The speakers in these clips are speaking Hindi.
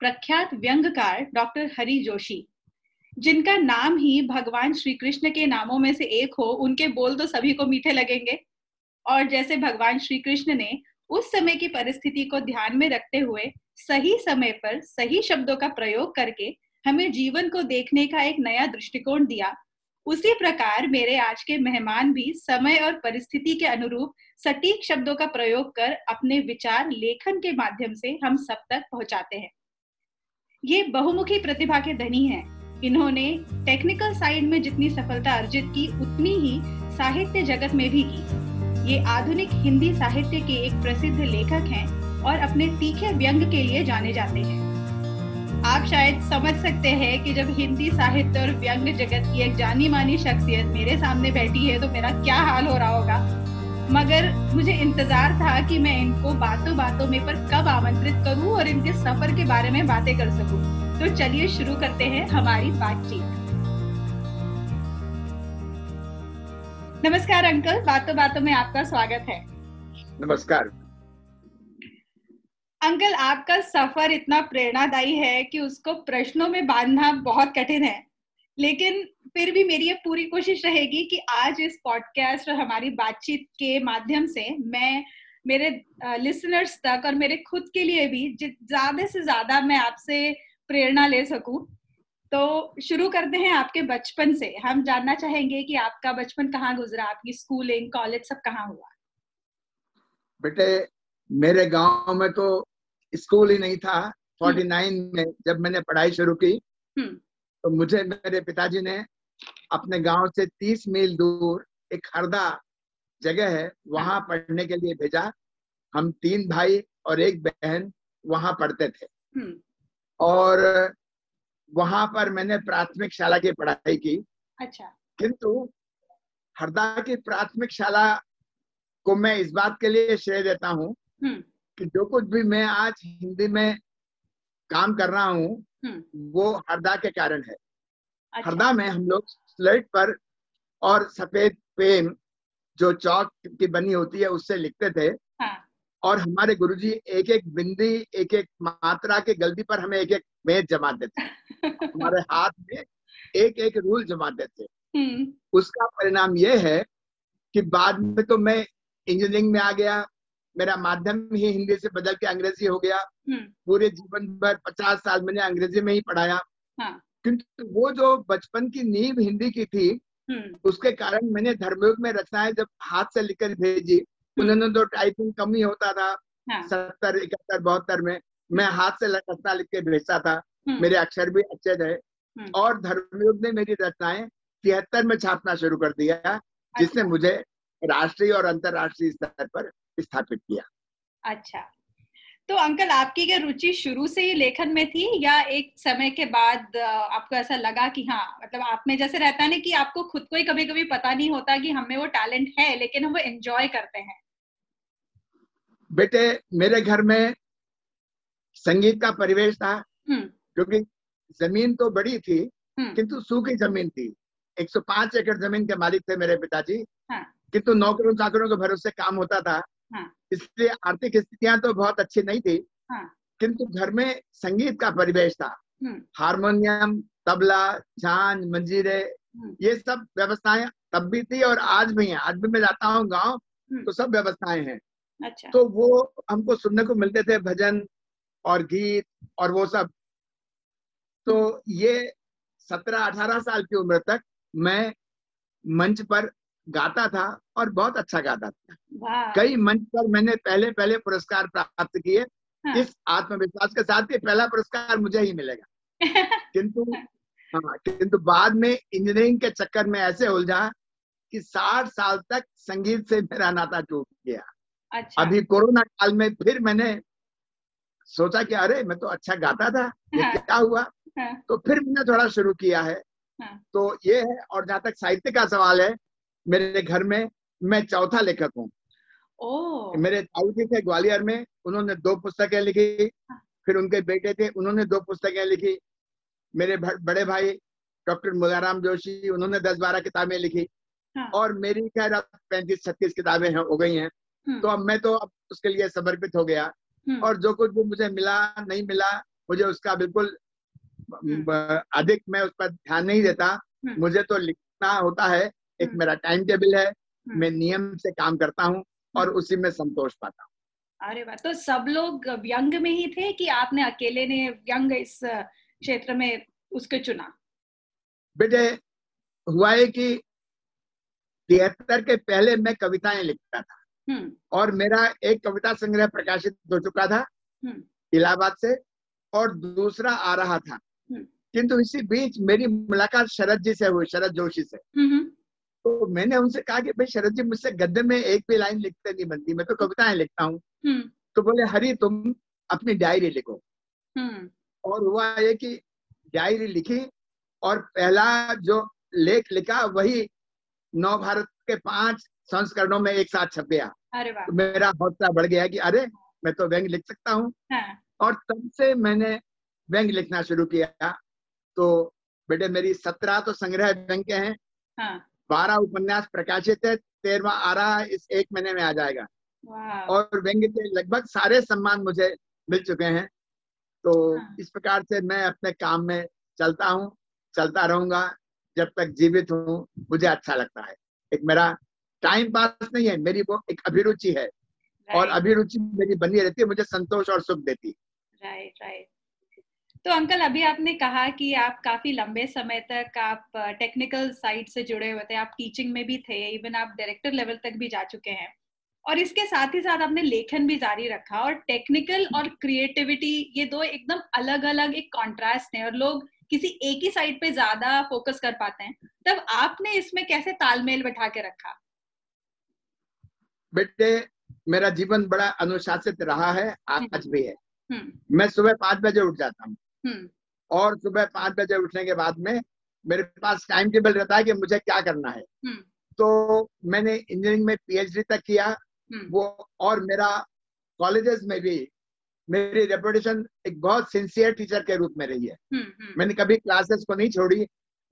प्रख्यात व्यंगकार डॉक्टर हरि जोशी। जिनका नाम ही भगवान श्री कृष्ण के नामों में से एक हो, उनके बोल तो सभी को मीठे लगेंगे। और जैसे भगवान श्री कृष्ण ने उस समय की परिस्थिति को ध्यान में रखते हुए सही समय पर सही शब्दों का प्रयोग करके हमें जीवन को देखने का एक नया दृष्टिकोण दिया, उसी प्रकार मेरे आज के मेहमान भी समय और परिस्थिति के अनुरूप सटीक शब्दों का प्रयोग कर अपने विचार लेखन के माध्यम से हम सब तक पहुंचाते हैं। ये बहुमुखी प्रतिभा के धनी हैं। इन्होंने टेक्निकल साइड में जितनी सफलता अर्जित की, उतनी ही साहित्य जगत में भी की। ये आधुनिक हिंदी साहित्य के एक प्रसिद्ध लेखक हैं और अपने तीखे व्यंग के लिए जाने जाते हैं। आप शायद समझ सकते हैं कि जब हिंदी साहित्य और व्यंग जगत की एक जानी मानी शख्सियत मेरे सामने बैठी है तो मेरा क्या हाल हो रहा होगा? मगर मुझे इंतज़ार था कि मैं इनको बातों बातों में पर कब आमंत्रित करूँ और इनके सफ़र के बारे में बातें कर सकूँ। तो चलिए शुरू करते हैं हमारी बातचीत। नमस्कार अंकल बातों बातों में आपका स्वागत है। नमस्कार। अंकल आपका सफ़र इतना प्रेरणादायी है कि उसको प्रश्नों में बांधना बहुत कठिन है। लेकिन फिर भी मेरी ये पूरी कोशिश रहेगी कि आज इस पॉडकास्ट और हमारी बातचीत के माध्यम से मैं मेरे लिसनर्स तक और मेरे खुद के लिए भी ज़्यादा से ज़्यादा मैं आपसे प्रेरणा ले सकूँ तो शुरू करते हैं आपके बचपन से हम जानना चाहेंगे कि आपका बचपन कहाँ गुजरा आपकी स्कूलिंग कॉलेज सब कहाँ हुआ बेटे मेरे गाँव में तो स्कूल ही नहीं था 49 हम्म। में जब मैंने पढ़ाई शुरू की हम्म। तो मुझे मेरे पिताजी ने अपने गाँव से 30 मील दूर एक हरदा जगह है वहाँ पढ़ने के लिए भेजा हम तीन भाई और एक बहन वहाँ पढ़ते थे हम्म। और वहाँ पर मैंने प्राथमिक शाला की पढ़ाई की अच्छा किंतु हरदा की प्राथमिक शाला को मैं इस बात के लिए श्रेय देता हूँ हम्म। कि जो कुछ भी मैं आज हिंदी में काम कर रहा हूँ हम्म। वो हरदा के कारण है अच्छा। हरदा में हम लोग स्लेट पर और सफ़ेद पेन जो चौक की बनी होती है उससे लिखते थे हाँ। और हमारे गुरुजी एक एक बिंदी एक एक मात्रा के गलती पर हमें एक एक मेज जमा देते हमारे हाथ में एक एक रूल जमा देते हम्म। उसका परिणाम ये है कि बाद में तो मैं इंजीनियरिंग में आ गया मेरा माध्यम ही हिंदी से बदल के अंग्रेज़ी हो गया हम्म। पूरे जीवन भर पचास साल मैंने अंग्रेज़ी में ही पढ़ाया हाँ। किंतु वो जो बचपन की नींव हिंदी की थी हम्म। उसके कारण मैंने धर्मयुग में रचनाएँ जब हाथ से लिखकर भेजी हम्म। उन्होंने तो टाइपिंग कम ही होता था हाँ। सत्तर इकहत्तर बहत्तर में मैं हाथ से रचना लिख के भेजता था मेरे अक्षर भी अच्छे थे और धर्मयुग ने मेरी रचनाएँ तिहत्तर में छापना शुरू कर दिया जिसने अच्छा। मुझे राष्ट्रीय और अंतरराष्ट्रीय स्तर पर स्थापित किया अच्छा तो अंकल आपकी क्या रुचि शुरू से ही लेखन में थी या एक समय के बाद आपको ऐसा लगा कि हाँ मतलब आप में जैसे रहता है ना कि आपको खुद को ही कभी कभी पता नहीं होता कि हमें वो टैलेंट है लेकिन हम वो एंजॉय करते हैं बेटे मेरे घर में संगीत का परिवेश था हम्म। क्योंकि ज़मीन तो बड़ी थी हम्म। किंतु सूखी ज़मीन थी 105 एकड़ ज़मीन के मालिक थे मेरे पिताजी हाँ। किंतु नौकरों चाकरों के भरोसे काम होता था हाँ। इसलिए आर्थिक स्थितियाँ तो बहुत अच्छी नहीं थी हाँ। किंतु घर में संगीत का परिवेश था हम्म। हारमोनियम तबला झांझ मंजीरे हम्म। ये सब व्यवस्थाएँ तब भी थी और आज भी हैं आज भी मैं जाता हूँ गाँव हम्म। तो सब व्यवस्थाएँ हैं अच्छा। तो वो हमको सुनने को मिलते थे भजन और गीत और वो सब तो ये सत्रह अठारह साल की उम्र तक मैं मंच पर गाता था और बहुत अच्छा गाता था कई मंच पर मैंने पहले पहले पुरस्कार प्राप्त किए हाँ। इस आत्मविश्वास के साथ ही पहला पुरस्कार मुझे ही मिलेगा किंतु हाँ किंतु बाद में इंजीनियरिंग के चक्कर में ऐसे उलझा कि साठ साल तक संगीत से मेरा नाता टूट गया अच्छा। अभी कोरोना काल में फिर मैंने सोचा कि अरे मैं तो अच्छा गाता था ये हाँ। क्या हुआ हाँ. तो फिर मैंने थोड़ा शुरू किया है हाँ. तो ये है और जहाँ तक साहित्य का सवाल है मेरे घर में मैं चौथा लेखक हूँ मेरे ताऊ जी थे ग्वालियर में उन्होंने दो पुस्तकें लिखी हाँ. फिर उनके बेटे थे उन्होंने दो पुस्तकें लिखी मेरे बड़े भाई डॉक्टर मुदाराम जोशी उन्होंने दस बारह किताबें लिखी हाँ। और मेरी खैर अब पैंतीस छत्तीस किताबें हो गई हैं हम्म। तो अब मैं तो अब उसके लिए समर्पित हो गया हम्म। और जो कुछ भी मुझे मिला नहीं मिला मुझे उसका बिल्कुल हम्म। अधिक मैं उस पर ध्यान नहीं देता मुझे तो लिखना होता है एक मेरा टाइम टेबल है मैं नियम से काम करता हूँ और उसी में संतोष पाता हूँ। अरे वाह! तो सब लोग व्यंग में ही थे कि आपने अकेले ने व्यंग इस क्षेत्र में उसके चुना? बेटे हुआ है कि तिहत्तर के पहले मैं कविताएँ लिखता था। हम्म। और मेरा एक कविता संग्रह प्रकाशित हो चुका था हम्म। इलाहाबाद से और दूसरा आ रहा था। हम्म। किंतु इसी बीच मेरी मुलाकात शरद जी से हुई शरद जोशी से। तो मैंने उनसे कहा कि भाई शरद जी मुझसे गद्य में एक भी लाइन लिखते नहीं बनती मैं तो कविताएँ लिखता हूँ। तो बोले हरी तुम अपनी डायरी लिखो। और हुआ ये कि डायरी लिखी और पहला जो लेख लिखा वही नव भारत के पाँच संस्करणों में एक साथ छप गया। तो मेरा हौसला बढ़ गया कि अरे मैं तो व्यंग लिख सकता हूँ। हाँ। और तब से मैंने व्यंग लिखना शुरू किया। तो बेटे मेरी सत्रह तो संग्रह व्यंग के हैं। हाँ। बारह उपन्यास प्रकाशित है तेरवा आ रहा है इस एक महीने में आ जाएगा। और व्यंग के लगभग सारे सम्मान मुझे मिल चुके हैं। तो हाँ। इस प्रकार से मैं अपने काम में चलता हूँ चलता रहूँगा। जब तक जीवित हूँ मुझे अच्छा लगता है। एक मेरा टाइम पास नहीं है मेरी वो एक अभिरुचि है। और अभिरुचि मेरी बनी रहती है मुझे संतोष और सुख देती है। राइट राइट तो अंकल अभी आपने कहा कि आप काफ़ी लंबे समय तक आप टेक्निकल साइड से जुड़े हुए थे आप टीचिंग में भी थे इवन आप डायरेक्टर लेवल तक भी जा चुके हैं और इसके साथ ही साथ आपने लेखन भी जारी रखा और टेक्निकल और क्रिएटिविटी ये दो एकदम अलग अलग एक कॉन्ट्रास्ट है और लोग किसी एक ही साइड पे ज़्यादा फोकस कर पाते हैं तब आपने इसमें कैसे तालमेल बैठा के रखा बेटे मेरा जीवन बड़ा अनुशासित रहा है आज हम्म। भी है हम्म। मैं सुबह पाँच बजे उठ जाता हूँ। और सुबह पाँच बजे उठने के बाद में मेरे पास टाइम टेबल रहता है कि मुझे क्या करना है। तो मैंने इंजीनियरिंग में पीएचडी तक किया। वो और मेरा कॉलेजेस में भी मेरी रेपुटेशन एक बहुत सिंसियर टीचर के रूप में रही है। हम्म, हम्म। मैंने कभी क्लासेस को नहीं छोड़ी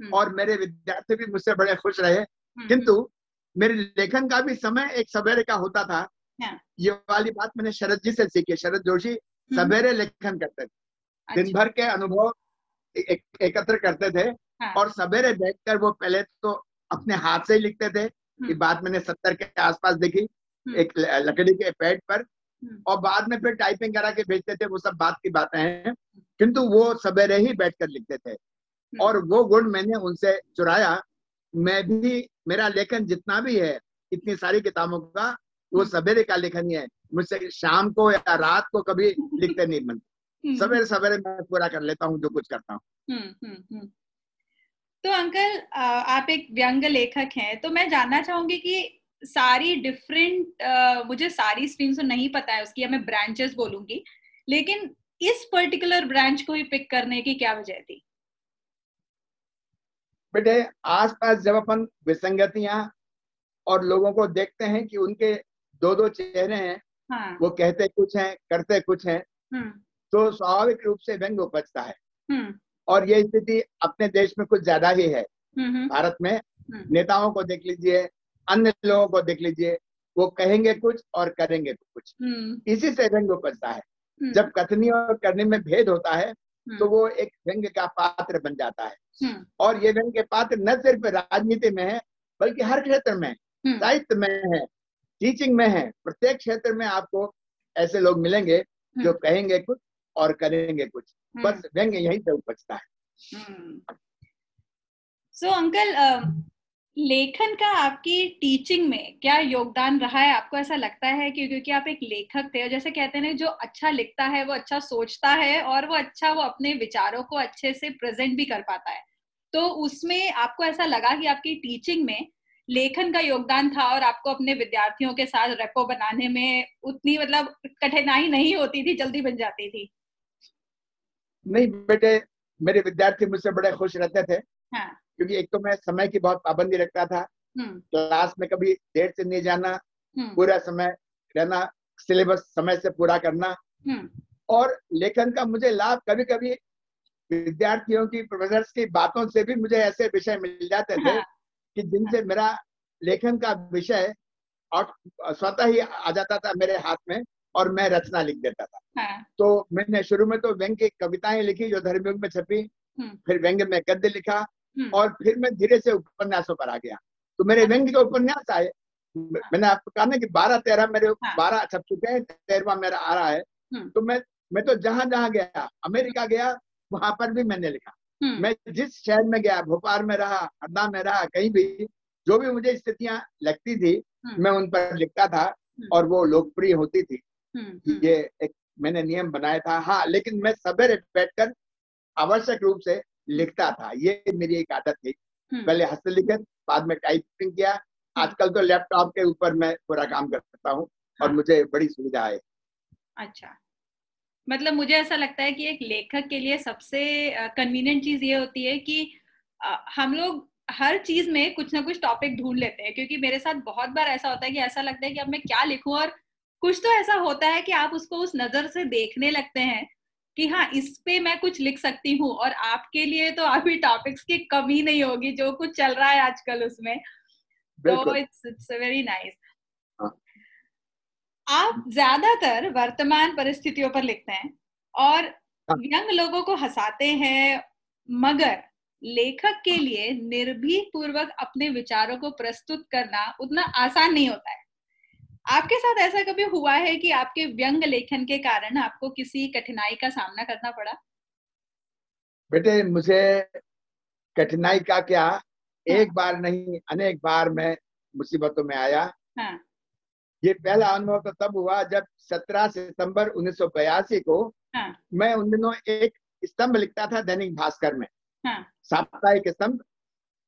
हम्म। और मेरे विद्यार्थी भी मुझसे बड़े खुश रहे। किंतु मेरे लेखन का भी समय एक सवेरे का होता था। हाँ। ये वाली बात मैंने शरद जी से सीखी। शरद जोशी सवेरे लेखन करते थे। अच्छा। दिन भर के अनुभव एक, एकत्र करते थे हाँ। और सवेरे बैठकर वो पहले तो अपने हाथ से ही लिखते थे ये बात मैंने सत्तर के आसपास देखी एक लकड़ी के पैड पर हम्म। और बाद में फिर टाइपिंग करा के भेजते थे वो सब बात की बातें हैं किंतु वो सवेरे ही बैठकर लिखते थे हम्म। और वो गुण मैंने उनसे चुराया मैं भी मेरा लेखन जितना भी है इतनी सारी किताबों का वो हम्म। सवेरे का लेखन ही है मुझसे शाम को या रात को कभी लिखते नहीं बनते सवेरे सवेरे मैं पूरा कर लेता हूँ जो कुछ करता हूँ तो अंकल आप एक व्यंग लेखक हैं तो मैं जानना चाहूँगी कि सारी डिफरेंट मुझे सारी स्ट्रीम्स तो नहीं पता है उसकी मैं ब्रांचेस बोलूँगी लेकिन इस पर्टिकुलर ब्रांच को ही पिक करने की क्या वजह थी बेटे आसपास जब अपन विसंगतियाँ और लोगों को देखते हैं कि उनके दो दो चेहरे हैं हाँ. वो कहते कुछ हैं करते कुछ हैं हम्म। तो स्वाभाविक रूप से व्यंग उपजता है। हम्म। और ये स्थिति अपने देश में कुछ ज़्यादा ही है। हम्म, भारत में नेताओं को देख लीजिए अन्य लोगों को देख लीजिए वो कहेंगे कुछ और करेंगे कुछ। हम्म। इसी से व्यंग उपजता है। हम्म। जब कथनी और करने में भेद होता है तो हम्म। वो एक व्यंग का पात्र बन जाता है। और ये व्यंग के पात्र न सिर्फ़ राजनीति में है बल्कि हर क्षेत्र में साहित्य में है टीचिंग में है। प्रत्येक क्षेत्र में आपको ऐसे लोग मिलेंगे जो कहेंगे कुछ और करेंगे कुछ। बस व्यंग यही से उपजता है। सो अंकल लेखन का आपकी टीचिंग में क्या योगदान रहा है? आपको ऐसा लगता है कि क्योंकि आप एक लेखक थे और जैसे कहते हैं जो अच्छा लिखता है वो अच्छा सोचता है और वो अच्छा वो अपने विचारों को अच्छे से प्रेजेंट भी कर पाता है। तो उसमें आपको ऐसा लगा कि आपकी टीचिंग में लेखन का योगदान था और आपको अपने विद्यार्थियों के साथ रेपो बनाने में उतनी मतलब कठिनाई नहीं होती थी जल्दी बन जाती थी? नहीं बेटे मेरे विद्यार्थी मुझसे बड़े खुश रहते थे हाँ. क्योंकि एक तो मैं समय की बहुत पाबंदी रखता था हम्म। क्लास में कभी देर से नहीं जाना हम्म। पूरा समय रहना सिलेबस समय से पूरा करना हम्म। और लेखन का मुझे लाभ कभी कभी विद्यार्थियों की प्रोफेसर की बातों से भी मुझे ऐसे विषय मिल जाते थे हाँ। कि जिनसे मेरा लेखन का विषय और स्वतः ही आ जाता था मेरे हाथ में और मैं रचना लिख देता था हाँ। तो मैंने शुरू में तो व्यंग की कविताएँ लिखी जो धर्मयुग में छपी हम्म। फिर व्यंग में गद्य लिखा हम्म। और फिर मैं धीरे से उपन्यासों पर आ गया तो मेरे हाँ। व्यंग के उपन्यास आए मैंने आपको कहा ना कि बारह तेरह मेरे हाँ। बारह छप चुके हैं तेरहवा मेरा आ रहा है हम्म। तो मैं मैं तो जहाँ जहाँ गया अमेरिका गया वहाँ पर भी मैंने लिखा मैं जिस शहर में गया भोपाल में रहा हरदा में रहा कहीं भी जो भी मुझे स्थितियाँ लगती थी मैं उन पर लिखता था और वो लोकप्रिय होती थी। ये एक मैंने नियम बनाया था। हाँ लेकिन मैं सवेरे बैठकर आवश्यक रूप से लिखता था। ये मेरी एक आदत थी। हम्म। पहले हस्तलिखित बाद में टाइपिंग किया। आजकल तो लैपटॉप के ऊपर मैं पूरा काम कर सकता हूँ और हाँ। मुझे बड़ी सुविधा है। अच्छा। मतलब मुझे ऐसा लगता है कि एक लेखक के लिए सबसे कन्वीनियंट चीज़ ये होती है कि हम लोग हर चीज़ में कुछ ना कुछ टॉपिक ढूंढ लेते हैं। क्योंकि मेरे साथ बहुत बार ऐसा होता है कि ऐसा लगता है कि अब मैं क्या लिखूं और कुछ तो ऐसा होता है कि आप उसको उस नज़र से देखने लगते हैं कि हाँ इस पे मैं कुछ लिख सकती हूँ और आपके लिए तो अभी टॉपिक्स की कमी नहीं होगी जो कुछ चल रहा है आजकल उसमें। तो इट्स इट्स वेरी नाइस आप ज़्यादातर वर्तमान परिस्थितियों पर लिखते हैं और हाँ। यंग लोगों को हंसाते हैं मगर लेखक के लिए निर्भीक पूर्वक अपने विचारों को प्रस्तुत करना उतना आसान नहीं होता है। आपके साथ ऐसा कभी हुआ है कि आपके व्यंग लेखन के कारण आपको किसी कठिनाई का सामना करना पड़ा बेटे मुझे कठिनाई का क्या हाँ. एक बार नहीं अनेक बार मैं मुसीबतों में आया हाँ. ये पहला अनुभव तो तब हुआ जब 17 सितंबर उन्नीस सौ बयासी को हाँ. मैं उन दिनों एक स्तंभ लिखता था दैनिक भास्कर में हाँ. साप्ताहिक स्तंभ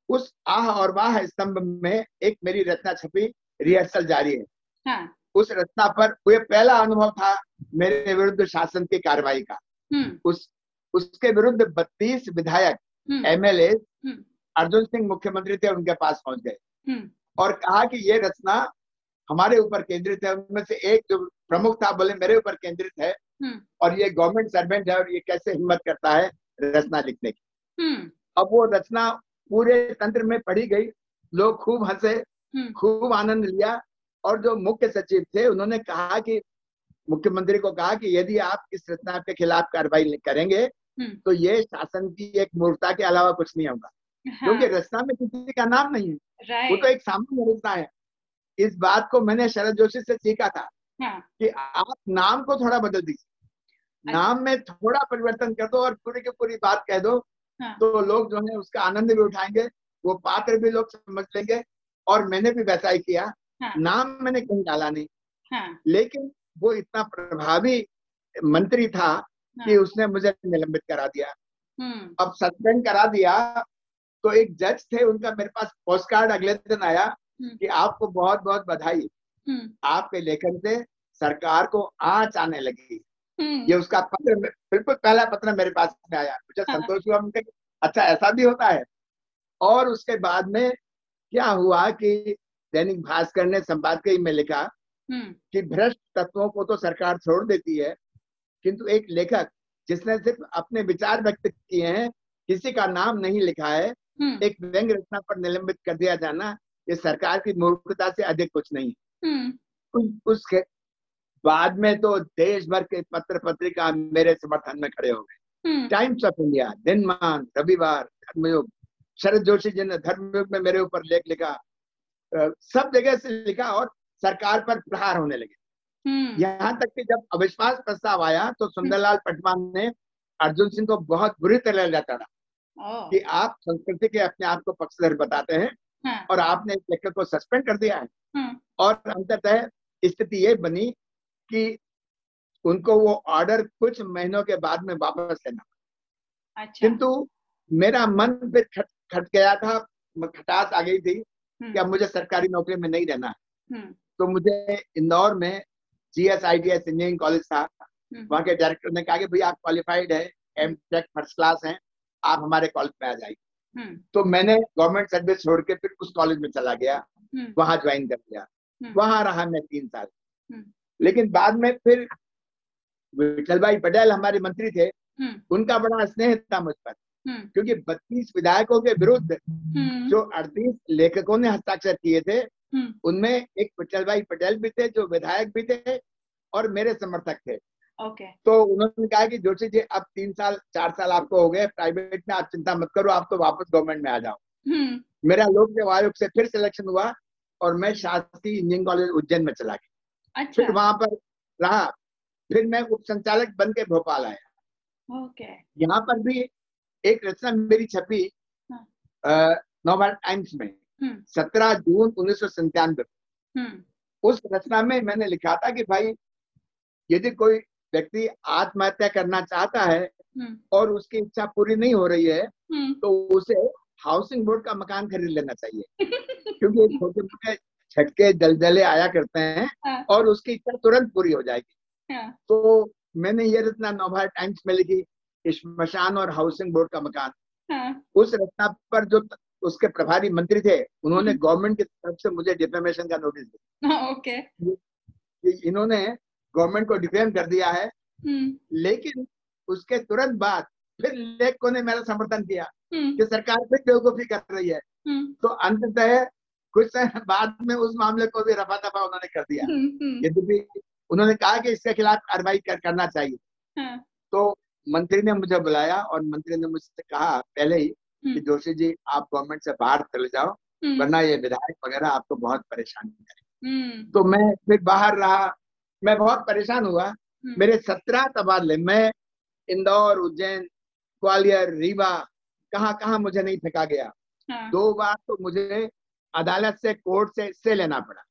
उस आह और वाह स्तंभ में एक मेरी रचना छपी रिहर्सल जारी है हाँ. उस रचना पर वो पहला अनुभव था मेरे विरुद्ध शासन की कार्रवाई का हम्म। उस उसके विरुद्ध बत्तीस विधायक हम्म। एमएलए हम्म। अर्जुन सिंह मुख्यमंत्री थे उनके पास पहुँच गए और कहा कि ये रचना हमारे ऊपर केंद्रित है उनमें से एक जो प्रमुख था बोले मेरे ऊपर केंद्रित है और ये गवर्नमेंट सर्वेंट है और ये कैसे हिम्मत करता है रचना लिखने की अब वो रचना पूरे तंत्र में पढ़ी गई लोग खूब हंसे खूब आनंद लिया और जो मुख्य सचिव थे उन्होंने कहा कि मुख्यमंत्री को कहा कि यदि आप इस रचना के खिलाफ कार्रवाई करेंगे हम्म। तो ये शासन की एक मूर्ता के अलावा कुछ नहीं होगा हाँ। क्योंकि रचना में किसी का नाम नहीं है वो तो एक सामान्य रचना है इस बात को मैंने शरद जोशी से सीखा था हाँ। कि आप नाम को थोड़ा बदल दीजिए अच्छा। नाम में थोड़ा परिवर्तन कर दो और पूरी की पूरी बात कह दो हाँ। तो लोग जो है उसका आनंद भी उठाएँगे वो पात्र भी लोग समझ लेंगे और मैंने भी वैसा ही किया हाँ. नाम मैंने कहीं डाला नहीं हाँ. लेकिन वो इतना प्रभावी मंत्री था हाँ. कि उसने मुझे निलंबित करा दिया हम्म। अब सस्पेंड करा दिया तो एक जज थे उनका मेरे पास पोस्ट कार्ड अगले दिन आया हम्म। कि आपको बहुत बहुत बधाई हम्म। आपके लेखन से सरकार को आँच आने लगी ये उसका पत्र बिल्कुल पहला पत्र मेरे पास में आया मुझे हाँ। संतोष हुआ मुझे अच्छा ऐसा भी होता है और उसके बाद में क्या हुआ कि दैनिक भास्कर ने संपादकीय में लिखा हम्म। कि भ्रष्ट तत्वों को तो सरकार छोड़ देती है किंतु एक लेखक जिसने सिर्फ़ अपने विचार व्यक्त किए हैं किसी का नाम नहीं लिखा है हम्म। एक व्यंग रचना पर निलंबित कर दिया जाना ये सरकार की मूर्खता से अधिक कुछ नहीं हम्म। उसके बाद में तो देश भर के पत्र पत्रिका मेरे समर्थन में खड़े हो गए टाइम्स ऑफ़ इंडिया दिनमान रविवार धर्मयुग शरद जोशी जी ने धर्मयुग में मेरे ऊपर लेख लिखा सब जगह से लिखा और सरकार पर प्रहार होने लगे हम्म। यहाँ तक कि जब अविश्वास प्रस्ताव आया तो सुंदरलाल पटवान ने अर्जुन सिंह को बहुत बुरी तरह जाता था कि आप संस्कृति के अपने आप को पक्षधर बताते हैं हाँ। और आपने इस लेखक को सस्पेंड कर दिया है हाँ। और अंततः स्थिति ये बनी कि उनको वो ऑर्डर कुछ महीनों के बाद में वापस लेना अच्छा। किंतु मेरा मन फिर खट खट गया था खटास आ गई थी कि अब मुझे सरकारी नौकरी में नहीं रहना है। हम्म। तो मुझे इंदौर में G S I T S engineering college था। हम्म। वहाँ के डायरेक्टर ने कहा कि भैया आप क्वालिफाइड है एम टेक फ़र्स्ट क्लास है आप हमारे कॉलेज में आ जाइए। हम्म। तो मैंने गवर्नमेंट सर्विस छोड़ के फिर उस कॉलेज में चला गया। हम्म। वहाँ ज्वाइन कर लिया। हम्म। वहाँ रहा मैं तीन साल। लेकिन बाद में फिर विठल भाई पटेल हमारे मंत्री थे। उनका बड़ा स्नेह था मुझ पर। क्योंकि बत्तीस विधायकों के विरुद्ध जो अड़तीस लेखकों ने हस्ताक्षर किए थे उनमें एक विठल भाई पटेल भी थे जो विधायक भी थे और मेरे समर्थक थे। ओके। okay. तो उन्होंने कहा कि जोशी जी अब तीन साल चार साल आपको हो गए प्राइवेट में आप चिंता मत करो आप तो वापस गवर्नमेंट में आ जाओ। हम्म। मेरा लोक सेवा आयोग से फिर सिलेक्शन हुआ और मैं शासकीय इंजीनियरिंग कॉलेज उज्जैन में चला गया। अच्छा। फिर वहाँ पर रहा फिर मैं उप संचालक बन के भोपाल आया। ओके। यहाँ पर भी एक रचना मेरी छपी हाँ। नोबल टाइम्स में हम्म। सत्रह जून उन्नीस सौ संतानवे हम्म। उस रचना में मैंने लिखा था कि भाई यदि कोई व्यक्ति आत्महत्या करना चाहता है हम्म। और उसकी इच्छा पूरी नहीं हो रही है। तो उसे हाउसिंग बोर्ड का मकान खरीद लेना चाहिए क्योंकि छोटे मोटे छटके दलदले आया करते हैं हाँ। और उसकी इच्छा तुरंत पूरी हो जाएगी हाँ। तो मैंने ये रचना नोभा टाइम्स में लिखी स्मशान और हाउसिंग बोर्ड का मकान हाँ। उस रचना पर जो उसके प्रभारी मंत्री थे उन्होंने गवर्नमेंट हम्म। की तरफ़ से मुझे डिफेमेशन का नोटिस दिया ओके इन्होंने गवर्नमेंट को डिफेम कर दिया है हम्म। लेकिन उसके तुरंत बाद फिर लेखकों ने मेरा समर्थन किया हम्म। कि सरकार फिर बेवकूफ़ी कर रही है। तो अंततः कुछ बाद में उस मामले को भी रफा दफ़ा उन्होंने कर दिया यद्यपि उन्होंने कहा कि इसके खिलाफ कार्रवाई कर, करना चाहिए हाँ। तो मंत्री ने मुझे बुलाया और मंत्री ने मुझसे कहा पहले ही कि जोशी जी आप गवर्नमेंट से बाहर चले जाओ वरना ये विधायक वगैरह आपको बहुत परेशानी करें तो मैं फिर बाहर रहा मैं बहुत परेशान हुआ। हम्म। मेरे सत्रह तबादले मैं इंदौर उज्जैन ग्वालियर रीवा कहाँ कहाँ मुझे नहीं फेंका गया। हाँ। दो बार तो मुझे अदालत से कोर्ट से से लेना पड़ा।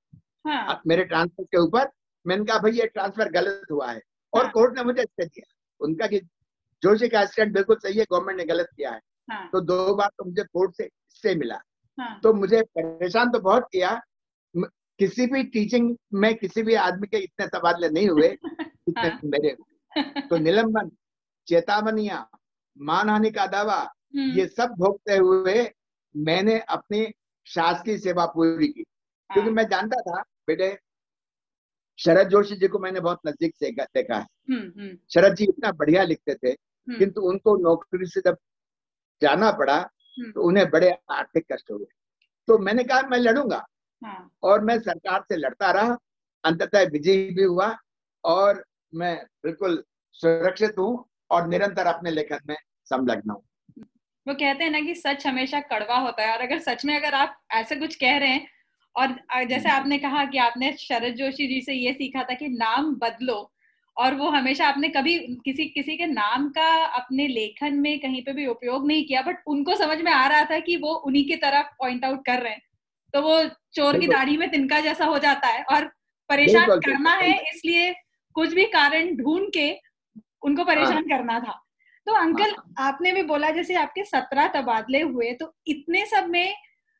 हाँ। मेरे ट्रांसफ़र के ऊपर मैंने कहा भाई ये ट्रांसफ़र गलत हुआ है। और हाँ। कोर्ट ने मुझे दिया। उनका कि जोशी का स्टैंड बिल्कुल सही है गवर्नमेंट ने गलत किया है हाँ। तो दो बार तो मुझे कोर्ट से स्टे मिला हाँ। तो मुझे परेशान तो बहुत किया किसी भी टीचिंग में किसी भी आदमी के इतने तबादले नहीं हुए इतने हाँ। मेरे तो निलंबन चेतावनिया मानहानि का दावा हम्म। ये सब भोगते हुए मैंने अपनी शासकीय सेवा पूरी की क्योंकि हाँ। मैं जानता था बेटे शरद जोशी जी को मैंने बहुत नज़दीक से देखा है हम्म, हम्म। शरद जी इतना बढ़िया लिखते थे किंतु उनको नौकरी से जब जाना पड़ा तो उन्हें बड़े आर्थिक कष्ट हुए। तो मैंने कहा मैं लड़ूँगा। हाँ। और मैं सरकार से लड़ता रहा अंततः विजय भी हुआ और मैं बिल्कुल सुरक्षित हूँ और निरंतर अपने लेखन में संलग्न हूँ। वो कहते हैं ना कि सच हमेशा कड़वा होता है और अगर सच में अगर आप ऐसे कुछ कह रहे हैं और जैसे आपने कहा कि आपने शरद जोशी जी से ये सीखा था कि नाम बदलो और वो हमेशा आपने कभी किसी किसी के नाम का अपने लेखन में कहीं पे भी उपयोग नहीं किया बट उनको समझ में आ रहा था कि वो उन्हीं की तरफ़ पॉइंट आउट कर रहे हैं तो वो चोर की दाढ़ी में तिनका जैसा हो जाता है और परेशान करना है इसलिए कुछ भी कारण ढूंढ के उनको परेशान हाँ। करना था तो अंकल हाँ। आपने भी बोला जैसे आपके सत्रह तबादले हुए तो इतने सब में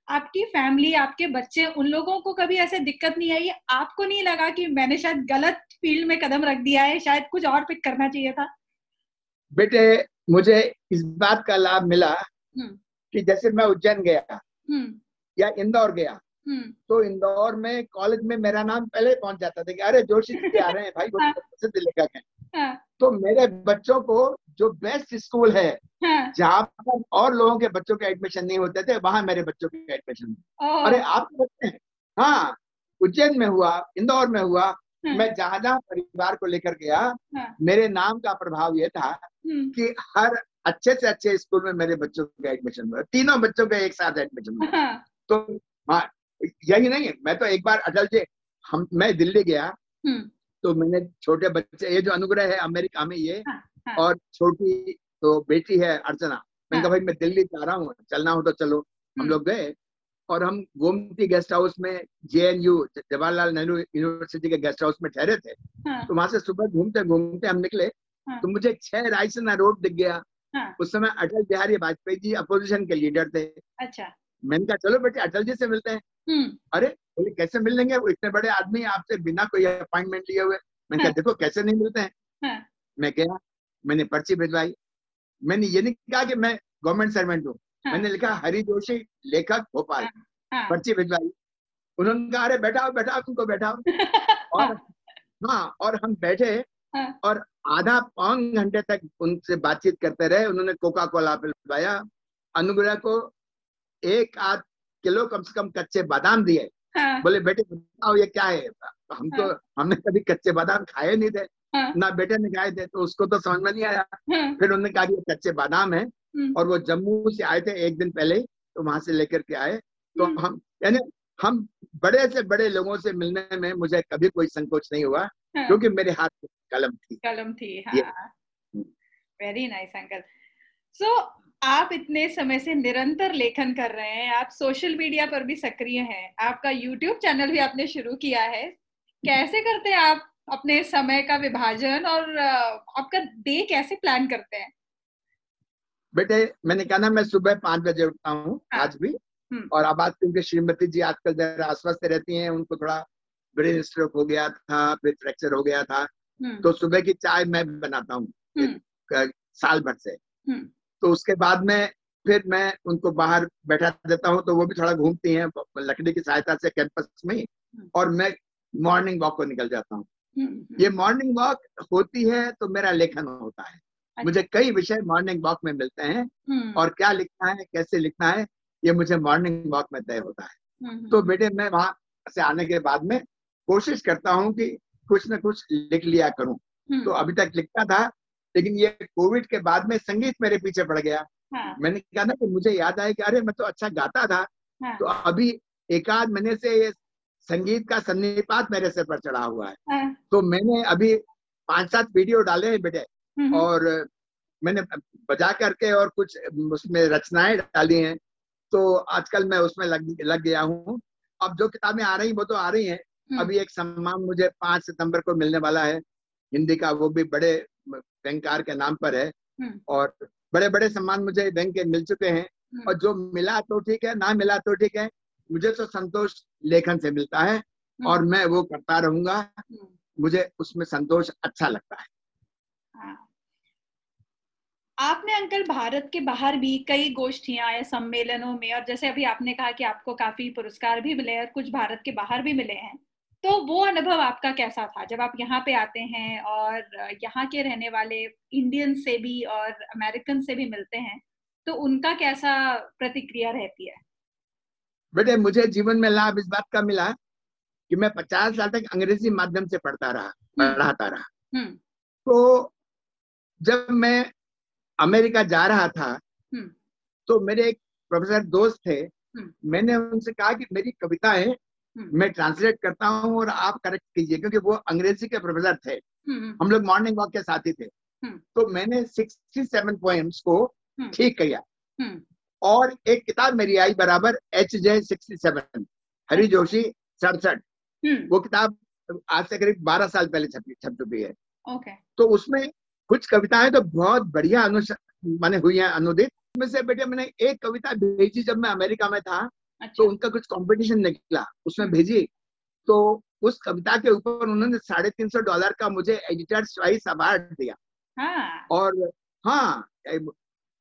आपकी फैमिली आपके बच्चे उन लोगों को कभी ऐसे दिक्कत नहीं आई आपको नहीं लगा कि मैंने शायद गलत फ़ील्ड में कदम रख दिया है शायद कुछ और पिक करना चाहिए था बेटे मुझे इस बात का लाभ मिला हम्म। कि जैसे मैं उज्जैन गया हम्म। या इंदौर गया हम्म। तो इंदौर में कॉलेज में मेरा नाम पहले पहुँच जाता था कि अरे जोशी जी आ रहे हैं भाई बहुत प्रसिद्ध लेखक हैं हाँ। तो मेरे बच्चों को जो बेस्ट स्कूल है हाँ। जहाँ पर और लोगों के बच्चों के एडमिशन नहीं होते थे वहाँ मेरे बच्चों के एडमिशन अरे आप बच्चे हैं हाँ उज्जैन में हुआ इंदौर में हुआ हाँ। मैं जहाँ जहाँ परिवार को लेकर गया मेरे नाम का प्रभाव ये था हम्म। कि हर अच्छे से अच्छे स्कूल में मेरे बच्चों का एडमिशन हुआ तीनों बच्चों का एक साथ एडमिशन हुआ तो हाँ यही नहीं मैं तो एक बार अटल जी हम मैं दिल्ली गया हम्म। तो मैंने छोटे बच्चे ये जो अनुग्रह है अमेरिका में ये हाँ, हाँ. और छोटी तो बेटी है अर्चना मैंने कहा हाँ। भाई मैं दिल्ली जा रहा हूँ चलना हो तो चलो हम हम्म। लोग गए और हम गोमती गेस्ट हाउस में J N U Jawaharlal Nehru university के गेस्ट हाउस में ठहरे थे हाँ. तो वहाँ से सुबह घूमते घूमते हम निकले हाँ. तो मुझे छह रायसना रोड दिख गया हाँ. उस समय अटल बिहारी वाजपेयी जी अपोजिशन के लीडर थे अच्छा मैंने कहा चलो बेटे अटल जी से मिलते हैं हम्म। अरे बोले कैसे मिल लेंगे इतने बड़े आदमी आपसे बिना कोई अपॉइंटमेंट लिए हुए मैंने कहा। देखो कैसे नहीं मिलते हैं हाँ। मैं गया मैंने पर्ची भिजवाई मैंने ये नहीं कहा कि मैं गवर्नमेंट सर्वेंट हूँ हाँ। मैंने लिखा हरि जोशी लेखक भोपाल हाँ, हाँ. पर्ची भिजवाई उन्होंने कहा अरे बैठाओ बैठाओ तुमको बैठाओ और हाँ और हम बैठे हाँ. और आधा पौन घंटे तक उनसे बातचीत करते रहे उन्होंने कोका कोला पिलवाया अनुग्रह को एक आध किलो कम से कम कच्चे बादाम दिए हाँ. बोले बेटे बताओ ये क्या है हम तो हाँ. हमने कभी कच्चे बादाम खाए नहीं थे हाँ. ना बेटे ने गाय थे तो उसको तो समझ में नहीं आया हाँ. फिर उन्होंने कहा ये कच्चे बादाम है हम्म। और वो जम्मू से आए थे एक दिन पहले तो वहाँ से लेकर के आए तो हम्म। हम यानी हम बड़े से बड़े लोगों से मिलने में मुझे कभी कोई संकोच नहीं हुआ हाँ। क्योंकि मेरे हाथ में कलम थी कलम थी वेरी नाइस अंकल सो आप इतने समय से निरंतर लेखन कर रहे हैं आप सोशल मीडिया पर भी सक्रिय हैं आपका यूट्यूब चैनल भी आपने शुरू किया है कैसे करते हैं आप अपने समय का विभाजन और आपका डे कैसे प्लान करते हैं बेटे मैंने कहा ना मैं सुबह पाँच बजे उठता हूँ हाँ। आज भी हम्म। और अब आज क्योंकि श्रीमती जी आजकल जरा अस्वस्थ रहती हैं उनको थोड़ा ब्रेन स्ट्रोक हो गया था फिर फ्रैक्चर हो गया था हम्म। तो सुबह की चाय मैं बनाता हूँ हम्म। साल भर से तो उसके बाद में फिर मैं उनको बाहर बैठा देता हूँ तो वो भी थोड़ा घूमती हैं लकड़ी की सहायता से कैंपस में और मैं मॉर्निंग वॉक को निकल जाता हूँ ये मॉर्निंग वॉक होती है तो मेरा लेखन होता है अच्छा। मुझे कई विषय मॉर्निंग वॉक में मिलते हैं हम्म। और क्या लिखना है कैसे लिखना है ये मुझे मॉर्निंग वॉक में तय होता है हम्म, तो हम्म। बेटे मैं वहाँ से आने के बाद में कोशिश करता हूँ कि कुछ न कुछ लिख लिया करूँ तो अभी तक लिखता था लेकिन ये कोविड के बाद में संगीत मेरे पीछे पड़ गया हाँ। मैंने कहा ना कि मुझे याद आया कि अरे मैं तो अच्छा गाता था हाँ। तो अभी एक आध महीने से ये संगीत का सन्निपात मेरे सिर पर चढ़ा हुआ है। हाँ। तो मैंने अभी पाँच सात वीडियो डाले हैं बेटे और मैंने बजा करके और कुछ उसमें रचनाएँ डाली हैं। तो आजकल मैं उसमें लग लग गया हूँ। अब जो किताबें आ रही वो तो आ रही हैं। हम्म। अभी एक सम्मान मुझे पाँच सितंबर को मिलने वाला है। हिंदी का वो भी बड़े बैंकार के नाम पर है। हम्म। और बड़े बड़े सम्मान मुझे बैंक के मिल चुके हैं। हम्म। और जो मिला तो ठीक है ना मिला तो ठीक है। मुझे तो संतोष लेखन से मिलता है और मैं वो करता रहूँगा मुझे उसमें संतोष अच्छा लगता है। हाँ। आपने अंकल भारत के बाहर भी कई गोष्ठियाँ या सम्मेलनों में और जैसे अभी आपने कहा कि आपको काफ़ी पुरस्कार भी मिले और कुछ भारत के बाहर भी मिले हैं तो वो अनुभव आपका कैसा था? जब आप यहाँ पे आते हैं और यहाँ के रहने वाले इंडियन से भी और अमेरिकन से भी मिलते हैं तो उनका कैसा प्रतिक्रिया रहती है? बेटे मुझे जीवन में लाभ इस बात का मिला कि मैं पचास साल तक अंग्रेज़ी माध्यम से पढ़ता रहा हम्म। पढ़ाता रहा। हम्म। तो जब मैं अमेरिका जा रहा था हम्म। तो मेरे एक प्रोफेसर दोस्त थे। मैंने उनसे कहा कि मेरी कविता है मैं ट्रांसलेट करता हूँ और आप करेक्ट कीजिए क्योंकि वो अंग्रेज़ी के प्रोफेसर थे। हम लोग मॉर्निंग वॉक के साथी थे। तो मैंने सिक्सटी सेवन पोएम्स को ठीक किया। और एक किताब मेरी आई बराबर H J sixty seven Hari Joshi सड़सठ वो किताब आज से करीब बारह साल पहले छपी छप चुकी है okay. तो उसमें कुछ कविताएँ तो बहुत बढ़िया मैंने हुई हैं अनुदित में से बेटे मैंने एक कविता भेजी जब मैं अमेरिका में था तो अच्छा। तो उनका कुछ कंपटीशन निकला उसमें हम्म। भेजी तो उस कविता के ऊपर उन्होंने साढ़े तीन सौ डॉलर का मुझे एडिटर चॉइस अवार्ड दिया हाँ। और हाँ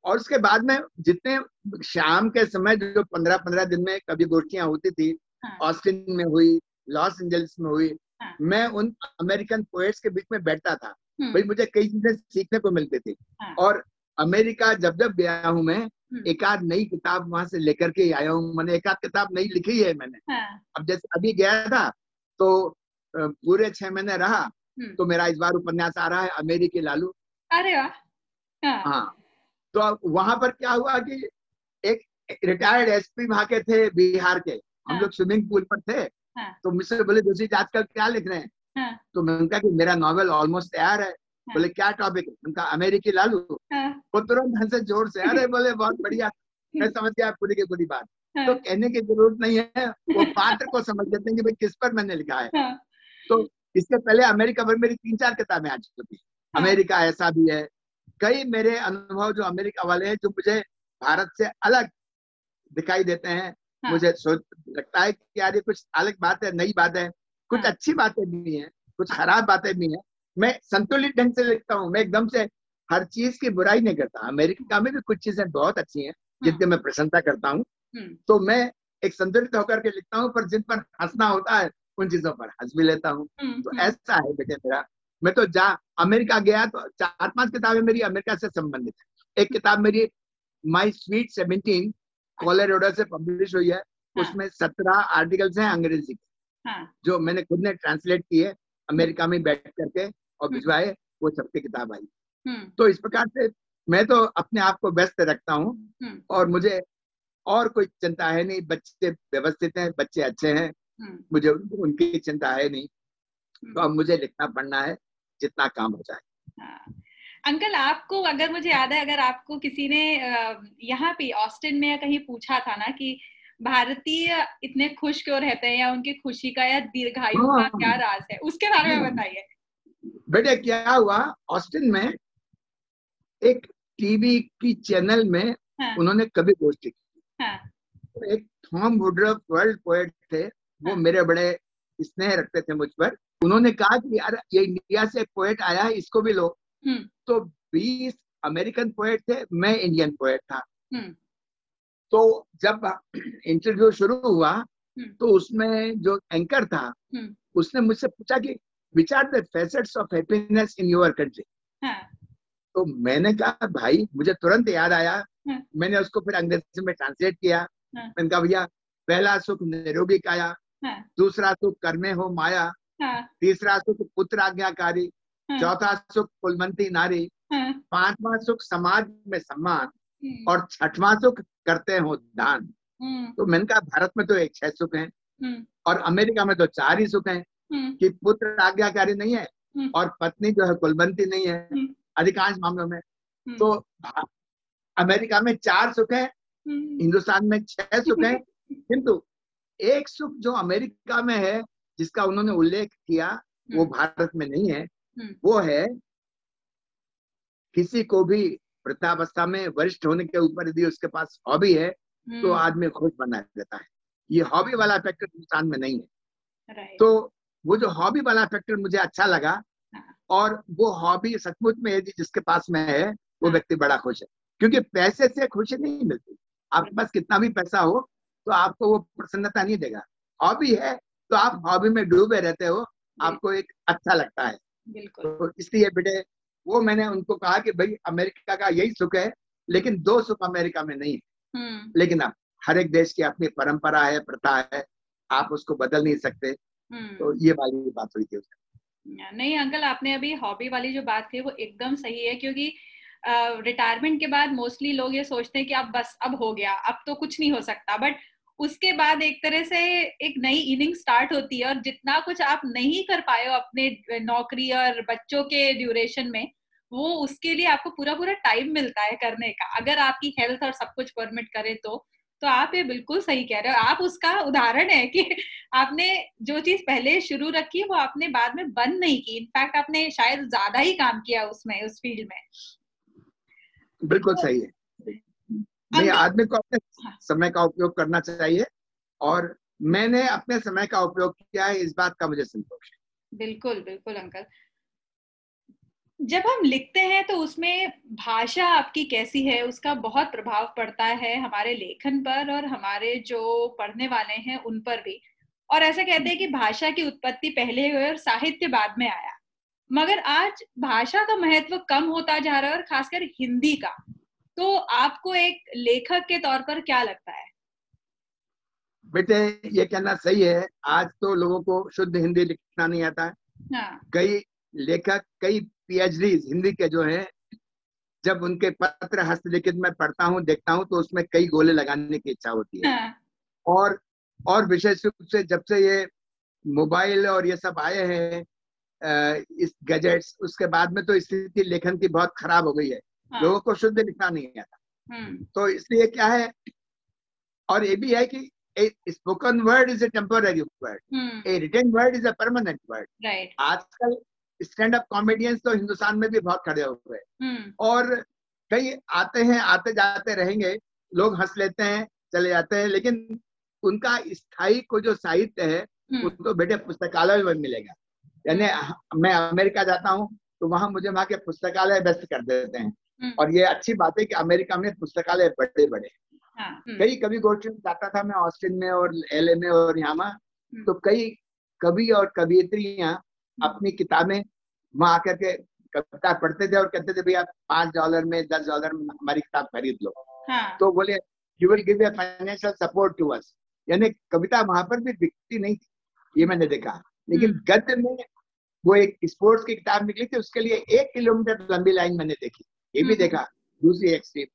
और उसके बाद में जितने शाम के समय जो पंद्रह पंद्रह दिन में कभी गोष्ठियाँ होती थी ऑस्टिन हाँ। ऑस्टिन में हुई लॉस एंजल्स में हुई हाँ। मैं उन अमेरिकन पोएट्स के बीच में बैठता था हम्म। भाई मुझे कई चीज़ें सीखने को मिलती थी हाँ। और अमेरिका जब जब गया हूँ मैं हम्म। एक आध नई किताब वहाँ से लेकर के आया हूँ मैंने एक आध किताब नई लिखी है मैंने हाँ। अब जैसे अभी गया था तो पूरे छह महीने रहा हम्म। तो मेरा इस बार उपन्यास आ रहा है अमेरिकी लालू अरे वाह हाँ।, हाँ तो वहाँ पर क्या हुआ कि एक रिटायर्ड एसपी वहाँ के थे बिहार के हम हाँ। लोग स्विमिंग पूल पर थे हाँ। तो मुझसे बोले जोशी आजकल क्या लिख रहे हैं हाँ. तो मैं उनका कि मेरा नॉवेल ऑलमोस्ट तैयार है. बोले क्या टॉपिक है उनका अमेरिकी लालू. वो तुरंत हंसे ज़ोर से अरे बोले बहुत बढ़िया मैं समझ गया पूरी की पूरी बात. तो कहने की ज़रूरत नहीं है वो पात्र को समझ लेते हैं कि भाई किस पर मैंने लिखा है. तो इससे पहले अमेरिका पर मेरी तीन चार किताबें आ चुकी. अमेरिका ऐसा भी है कई मेरे अनुभव जो अमेरिका वाले हैं जो मुझे भारत से अलग दिखाई देते हैं हाँ. मुझे सोच लगता है कि यार ये कुछ अलग बात है नई बात है। कुछ हाँ. अच्छी बातें भी हैं कुछ खराब बातें भी हैं। मैं संतुलित ढंग से लिखता हूँ मैं एकदम से हर चीज़ की बुराई नहीं करता। अमेरिका में भी कुछ चीज़ें बहुत अच्छी हैं जिनकी मैं प्रशंसा करता हूँ। तो मैं एक संतुलित होकर के लिखता हूँ पर जिन पर हंसना होता है उन चीज़ों पर हंस भी लेता हूँ। तो ऐसा है बेटे मेरा मैं तो जा अमेरिका गया तो चार पाँच किताबें मेरी अमेरिका से संबंधित है एक किताब मेरी माई स्वीट सेवनटीन कॉलेरोडो से पब्लिश हुई है हाँ. उसमें सत्रह आर्टिकल्स हैं अंग्रेज़ी के हाँ. जो मैंने खुद ने ट्रांसलेट किए अमेरिका में बैठ करके और हम्म। भिजवाए वो सबकी किताब आई हम्म। तो इस प्रकार से मैं तो अपने आप को व्यस्त रखता हूँ हम्म। और मुझे और कोई चिंता है नहीं बच्चे व्यवस्थित हैं बच्चे अच्छे हैं मुझे उनकी चिंता है नहीं तो अब मुझे लिखना पढ़ना है जितना काम हो जाए हाँ। अंकल आपको अगर मुझे याद है अगर आपको किसी ने यहाँ पे ऑस्टिन में कहीं पूछा था ना कि भारतीय इतने खुश क्यों रहते हैं या उनकी खुशी का या दीर्घायु का हाँ। क्या राज है उसके बारे में बताइए बेटे क्या हुआ ऑस्टिन में एक टीवी की चैनल में हाँ। उन्होंने कभी गोष्ठी की हाँ। तो एक थॉम वुड्रफ वर्ल्ड पोएट थे वो हाँ। मेरे बड़े स्नेह रखते थे मुझ पर उन्होंने कहा कि यार ये इंडिया से एक पोएट आया है इसको भी लो हम्म। तो बीस अमेरिकन पोएट थे मैं इंडियन पोएट था हम्म। तो जब इंटरव्यू शुरू हुआ हम्म। तो उसमें जो एंकर था उसने मुझसे पूछा कि which are the facets of happiness in your country तो मैंने कहा भाई मुझे तुरंत याद आया हाँ। मैंने उसको फिर अंग्रेज़ी में ट्रांसलेट किया हाँ। मैंने कहा भैया पहला सुख निरोगी काया हाँ। दूसरा सुख कर्मे हो माया तीसरा सुख पुत्र आज्ञाकारी चौथा सुख कुलमंती नारी पांचवा सुख समाज में सम्मान हम्म। और छठवां सुख करते हो दान। हम्म। तो मैंने कहा भारत में तो एक छह सुख हैं हम्म। और अमेरिका में तो चार ही सुख है कि पुत्र आज्ञाकारी नहीं है और पत्नी जो है कुलबंती नहीं है अधिकांश मामलों में। तो अमेरिका में चार सुख है हिंदुस्तान में छह सुख है। किंतु एक सुख जो अमेरिका में है जिसका उन्होंने उल्लेख किया वो भारत में नहीं है। वो है किसी को भी वृद्धावस्था में वरिष्ठ होने के ऊपर यदि उसके पास हॉबी है तो आदमी खुश बना देता है। ये हॉबी वाला फैक्टर हिंदुस्तान में नहीं है। तो वो जो हॉबी वाला फैक्टर मुझे अच्छा लगा हाँ। और वो हॉबी सचमुच में यदि जिसके पास में है वो हाँ। व्यक्ति बड़ा खुश है। क्योंकि पैसे से खुशी नहीं मिलती। आपके पास कितना भी पैसा हो तो आपको वो प्रसन्नता नहीं देगा। हॉबी है तो आप हॉबी में डूबे रहते हो आपको एक अच्छा लगता है। तो इसलिए बेटे वो मैंने उनको कहा कि भाई अमेरिका का यही सुख है लेकिन दो सुख अमेरिका में नहीं है। हम्म। लेकिन अब हर एक देश की अपनी परंपरा है प्रथा है आप उसको बदल नहीं सकते। हम्म। तो ये वाली बात हुई थी नहीं अंकल आपने अभी हॉबी वाली जो बात की वो एकदम सही है क्योंकि रिटायरमेंट के बाद मोस्टली लोग ये सोचते हैं कि अब बस अब हो गया अब तो कुछ नहीं हो सकता बट उसके बाद एक तरह से एक नई इनिंग स्टार्ट होती है और जितना कुछ आप नहीं कर पाए हो अपने नौकरी और बच्चों के ड्यूरेशन में वो उसके लिए आपको पूरा पूरा टाइम मिलता है करने का। अगर आपकी हेल्थ और सब कुछ परमिट करे तो तो आप ये बिल्कुल सही कह रहे हो। आप उसका उदाहरण है कि आपने जो चीज़ पहले शुरू रखी वो आपने बाद में बंद नहीं की। इनफैक्ट आपने शायद ज़्यादा ही काम किया उसमें उस फ़ील्ड में। बिल्कुल तो, सही है। नहीं आदमी को अपने हाँ। समय का उपयोग करना चाहिए और मैंने अपने समय का उपयोग किया है इस बात का मुझे संतोष है। बिल्कुल बिल्कुल अंकल। जब हम लिखते हैं तो उसमें भाषा आपकी कैसी है? उसका बहुत प्रभाव पड़ता है हमारे लेखन पर और हमारे जो पढ़ने वाले हैं उन पर भी। और ऐसा कहते हैं कि भाषा की उत्पत्ति पहले हुई और साहित्य बाद में आया। मगर आज भाषा का महत्व कम होता जा रहा है और खासकर हिंदी का। तो आपको एक लेखक के तौर पर क्या लगता है बेटे ये कहना सही है आज तो लोगों को शुद्ध हिंदी लिखना नहीं आता है। कई लेखक कई पीएचडी हिंदी के जो है जब उनके पत्र हस्तलिखित में पढ़ता हूँ देखता हूँ तो उसमें कई गोले लगाने की इच्छा होती है हाँ। और और विशेष रूप से जब से ये मोबाइल और ये सब आए हैं इस गैजेट्स उसके बाद में तो स्थिति लेखन की बहुत खराब हो गई है हाँ। लोगों को शुद्ध लिखना नहीं आता हम्म। तो इसलिए क्या है और ये भी है कि spoken word is a temporary word a written word is a permanent word आजकल स्टैंड अप कॉमेडियंस तो हिंदुस्तान में भी बहुत खड़े हुए हम्म। और कई आते हैं आते जाते रहेंगे लोग हंस लेते हैं चले जाते हैं लेकिन उनका स्थायी को जो साहित्य है हम्म। उनको बेटे पुस्तकालय में मिलेगा यानी मैं अमेरिका जाता हूँ तो वहाँ मुझे वहाँ के पुस्तकालय व्यस्त कर देते हैं। और ये अच्छी बात है कि अमेरिका में पुस्तकालय बड़े बड़े हाँ, हम्म। कई कवि गोष्ठी में जाता था मैं ऑस्टिन में और एलए में और यहाँ हम्म। तो कई कवि और कवियत्रियाँ अपनी किताबें वहाँ आकर के कविता पढ़ते थे और कहते थे भैया पाँच डॉलर में दस डॉलर में हमारी किताब खरीद लो। हाँ. तो बोले you will give financial support to us यानी कविता वहाँ पर भी बिकती नहीं थी ये मैंने देखा। लेकिन गद्य में वो एक स्पोर्ट्स की किताब निकली थी उसके लिए एक किलोमीटर लंबी लाइन मैंने देखी। ये भी हम्म। देखा दूसरी एक्सट्रीम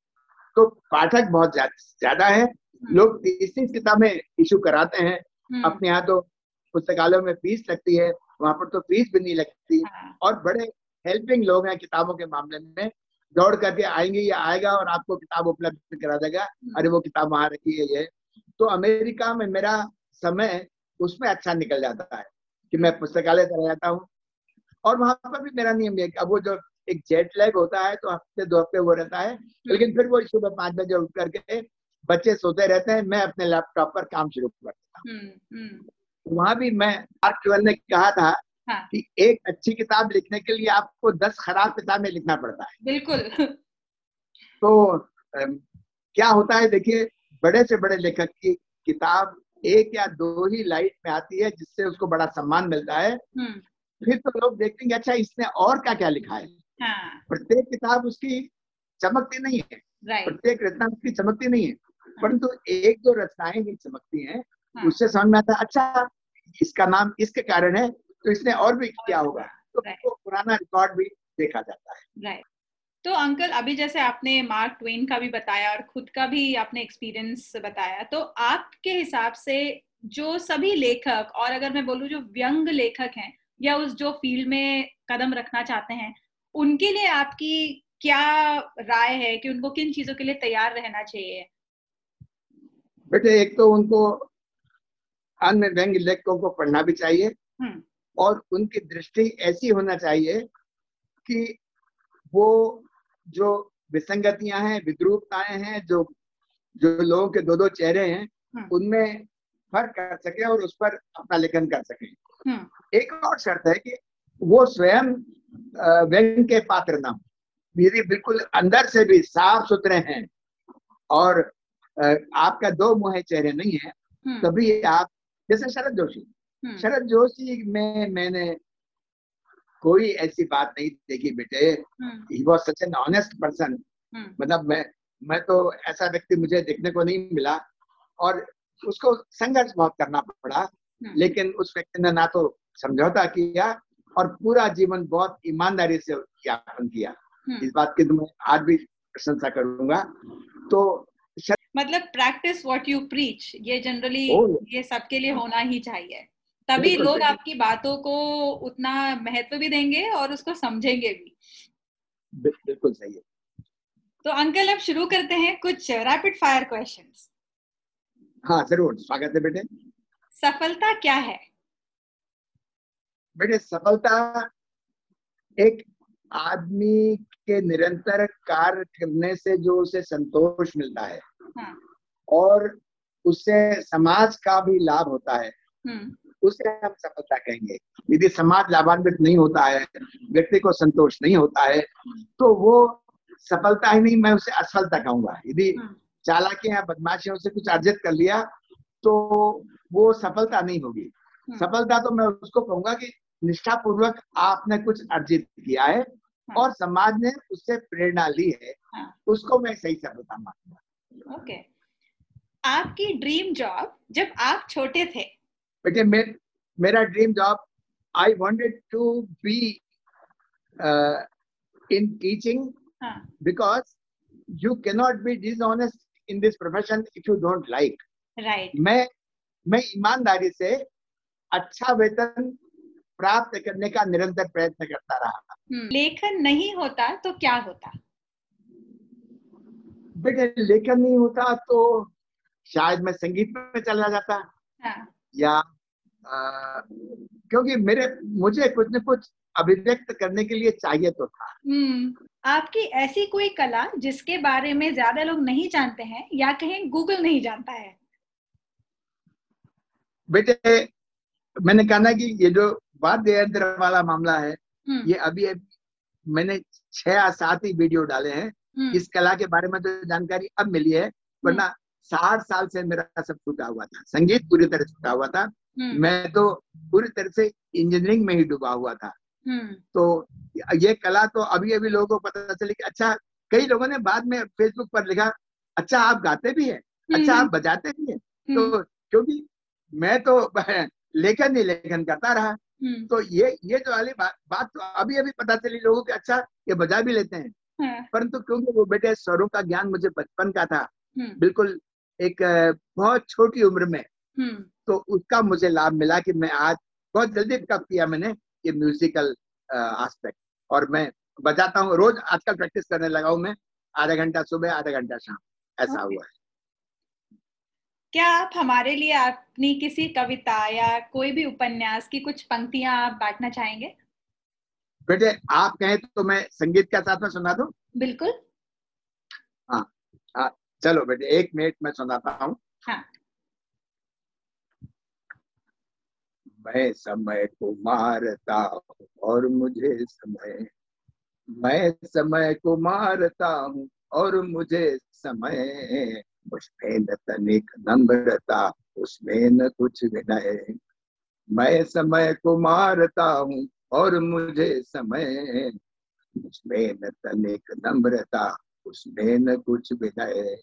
तो पाठक बहुत ज़्यादा है। हम्म। लोग तीस किताबें इशू कराते हैं। हम्म। अपने यहाँ तो पुस्तकालयों में फ़ीस लगती है वहाँ पर तो फ़ीस भी नहीं लगती। हाँ। और बड़े हेल्पिंग लोग हैं किताबों के मामले में। दौड़ करके आएँगे या आएगा और आपको किताब उपलब्ध करा देगा। अरे वो किताब वहाँ रखी है ये। तो अमेरिका में मेरा समय उसमें अच्छा निकल जाता है कि मैं पुस्तकालय चला जाता हूँ। और वहाँ पर भी मेरा नियम है अब वो जो एक जेट लैग होता है तो हफ़्ते दो हफ़्ते वो रहता है। लेकिन फिर वो सुबह पाँच बजे उठ करके बच्चे सोते रहते हैं मैं अपने लैपटॉप पर काम शुरू करता हूँ। हम्म, हम्म। वहाँ भी मैं मार्क ट्वेन ने कहा था हाँ. कि एक अच्छी किताब लिखने के लिए आपको दस खराब किताबें लिखना पड़ता है। बिल्कुल। तो क्या होता है देखिए बड़े से बड़े लेखक की किताब एक या दो ही लाइट में आती है जिससे उसको बड़ा सम्मान मिलता है। हम्म। फिर तो लोग देखते हैं अच्छा इसने और क्या क्या लिखा है? हाँ। प्रत्येक किताब उसकी चमकती नहीं है। प्रत्येक रचना उसकी चमकती नहीं है। हाँ। परंतु एक दो रचनाएँ ही चमकती हैं हाँ। उससे समझ में आता अच्छा इसका नाम इसके कारण है तो इसने और भी किया होगा। तो पुराना रिकॉर्ड भी देखा जाता है। तो अंकल अभी जैसे आपने मार्क ट्वेन का भी बताया और खुद का भी आपने एक्सपीरियंस बताया तो आपके हिसाब से जो सभी लेखक और अगर मैं बोलूँ जो व्यंग लेखक हैं या उस जो फ़ील्ड में कदम रखना चाहते हैं उनके लिए आपकी क्या राय है कि उनको किन चीज़ों के लिए तैयार रहना चाहिए बेटे एक तो उनको अन्य व्यंग लेखकों को पढ़ना भी चाहिए हम्म। और उनकी दृष्टि ऐसी होना चाहिए कि वो जो विसंगतियाँ हैं विद्रूपताएँ हैं जो जो लोगों के दो दो चेहरे हैं हम्म। उनमें फ़र्क कर सके और उस पर अपना लेखन कर सके हम्म। एक और शर्त है कि वो स्वयं व्यंग के पात्र ना हो यदि बिल्कुल अंदर से भी साफ़ सुथरे हैं और आपका दो मुहे चेहरे नहीं है हम्म। तभी आप जैसे शरद जोशी। शरद जोशी में मैंने कोई ऐसी बात नहीं देखी बेटे। He was such an honest person मतलब मैं मैं तो ऐसा व्यक्ति मुझे देखने को नहीं मिला और उसको संघर्ष बहुत करना पड़ा। हम्म। लेकिन उस व्यक्ति ने ना तो समझौता किया और पूरा जीवन बहुत ईमानदारी से यापन किया। हम्म। इस बात की तो मैं आज भी प्रशंसा करूँगा। तो मतलब प्रैक्टिस व्हाट यू प्रीच ये जनरली ये सबके लिए होना ही चाहिए। तभी लोग आपकी बातों को उतना महत्व भी देंगे और उसको समझेंगे भी। बिल्कुल सही है। तो अंकल अब शुरू करते हैं कुछ रैपिड फायर क्वेश्चंस हाँ ज़रूर। स्वागत है बेटे। सफलता क्या है? बेटे सफलता एक आदमी के निरंतर कार्य करने से जो उसे संतोष मिलता है हाँ. और उससे समाज का भी लाभ होता है हम्म। उसे हम सफलता कहेंगे यदि समाज लाभान्वित नहीं होता है व्यक्ति को संतोष नहीं होता है तो वो सफलता ही नहीं मैं उसे असफलता कहूँगा यदि हाँ। या बदमाशियों से कुछ अर्जित कर लिया तो वो सफलता नहीं होगी हाँ। सफलता तो मैं उसको कहूँगा कि निष्ठा पूर्वक आपने कुछ अर्जित किया है हाँ। और समाज ने उससे प्रेरणा ली है हाँ। उसको मैं सही सफलता मानूँगा। ओके। आपकी ड्रीम जॉब जब आप छोटे थे। बेटे मे, मेरा dream job I wanted to be in teaching because you can not be dishonest in this profession if you don't like right मैं मैं ईमानदारी से अच्छा वेतन प्राप्त करने का निरंतर प्रयत्न करता रहा hmm. लेखन नहीं होता तो क्या होता बेटे लेखन नहीं होता तो शायद मैं संगीत में चला जाता हाँ. या आ, क्योंकि मेरे मुझे कुछ न कुछ अभिव्यक्त करने के लिए चाहिए तो था हम्म आपकी ऐसी कोई कला जिसके बारे में ज़्यादा लोग नहीं जानते हैं या कहें गूगल नहीं जानता है बेटे मैंने कहा ना कि ये जो वाद्य यंत्र वाला मामला है हम्म। ये अभी मैंने छह या सात ही वीडियो डाले हैं हम्म। इस कला के बारे में तो जानकारी अब मिली है वरना हम्म। साठ साल से मेरा सब छूटा हुआ था संगीत पूरी तरह छूटा हुआ था। मैं तो पूरी तरह से इंजीनियरिंग में ही डूबा हुआ था तो ये कला तो अभी अभी लोगों को पता चली कि अच्छा कई लोगों ने बाद में फेसबुक पर लिखा अच्छा आप गाते भी है अच्छा आप बजाते भी है तो क्योंकि मैं तो लेखन ही लेखन करता रहा। तो ये ये जो वाली बात बात तो अभी अभी पता चली लोगों को अच्छा ये बजा भी लेते हैं हाँ। परंतु क्योंकि वो बेटे स्वरों का ज्ञान मुझे बचपन का था हम्म। बिल्कुल एक बहुत छोटी उम्र में हम्म। तो उसका मुझे लाभ मिला कि मैं आज बहुत जल्दी पिकअप किया मैंने ये म्यूजिकल एस्पेक्ट और मैं बजाता हूँ रोज आजकल प्रैक्टिस करने लगा हूँ मैं आधा घंटा सुबह आधा घंटा शाम ऐसा हुआ है क्या आप हमारे लिए अपनी किसी कविता या कोई भी उपन्यास की कुछ पंक्तियाँ आप बांटना चाहेंगे? बेटे आप कहें तो मैं संगीत के साथ में सुना दू? बिल्कुल। हाँ हाँ चलो बेटे एक मिनट में सुनाता हूँ। हाँ। मैं समय को मारता हूँ और मुझे समय मैं समय को मारता हूँ और मुझे समय उसमें न तनिक नम्रता, उसमें न कुछ विनय। मैं समय को मारता हूँ और मुझे समय। उसमें न तनिक नम्रता, उसमें न कुछ विनय।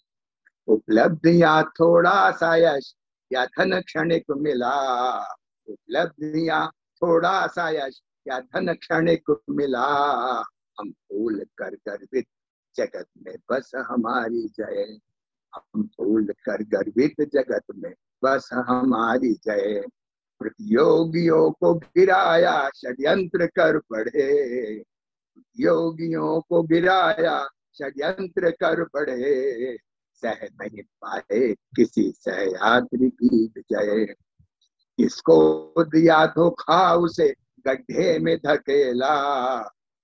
उपलब्धियाँ थोड़ा सा यश, या धन क्षणिक मिला। उपलब्धियाँ थोड़ा सा यश, या धन क्षणिक मिला। हम फूल कर गर्वित जगत में बस हमारी जय। हम फूल कर गर्वित जगत में बस हमारी जय। प्रतियोगियों को गिराया षड्यंत्र कर पढ़े। योगियों को गिराया षड्यंत्र कर पढ़े। सह नहीं पाए किसी सहयात्री की विजय इसको दिया धोखा उसे गड्ढे में धकेला।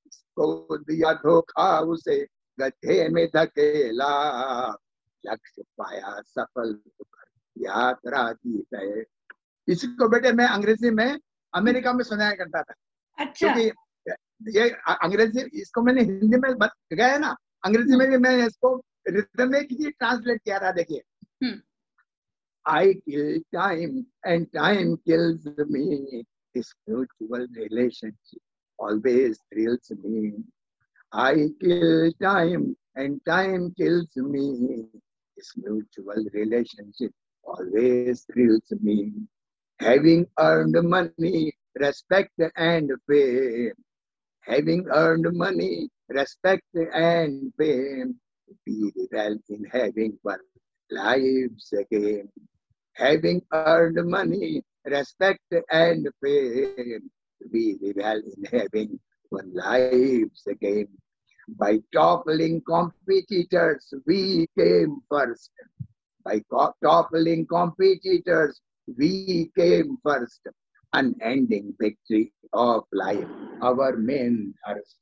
इसको दिया धोखा उसे गड्ढे में धकेला। लक्ष्य पाया सफल होकर यात्रा की गए इसको बेटे मैं अंग्रेज़ी में अमेरिका में सुनाया करता था। अच्छा। क्योंकि ये अंग्रेज़ी इसको मैंने हिंदी में गया ना अंग्रेज़ी में भी मैं इसको रिटर्न में किसी ट्रांसलेट किया था देखिए। I kill time and time kills me this mutual relationship always thrills me I kill time and time kills me This mutual relationship always thrills me. Having earned money, respect and fame. Having earned money, respect and fame. Be well in having one lives again. Having earned money, respect and fame. Be well in having one lives again. By toppling competitors, we came first. By toppling competitors, we came first. Unending victory of life, our main thirst.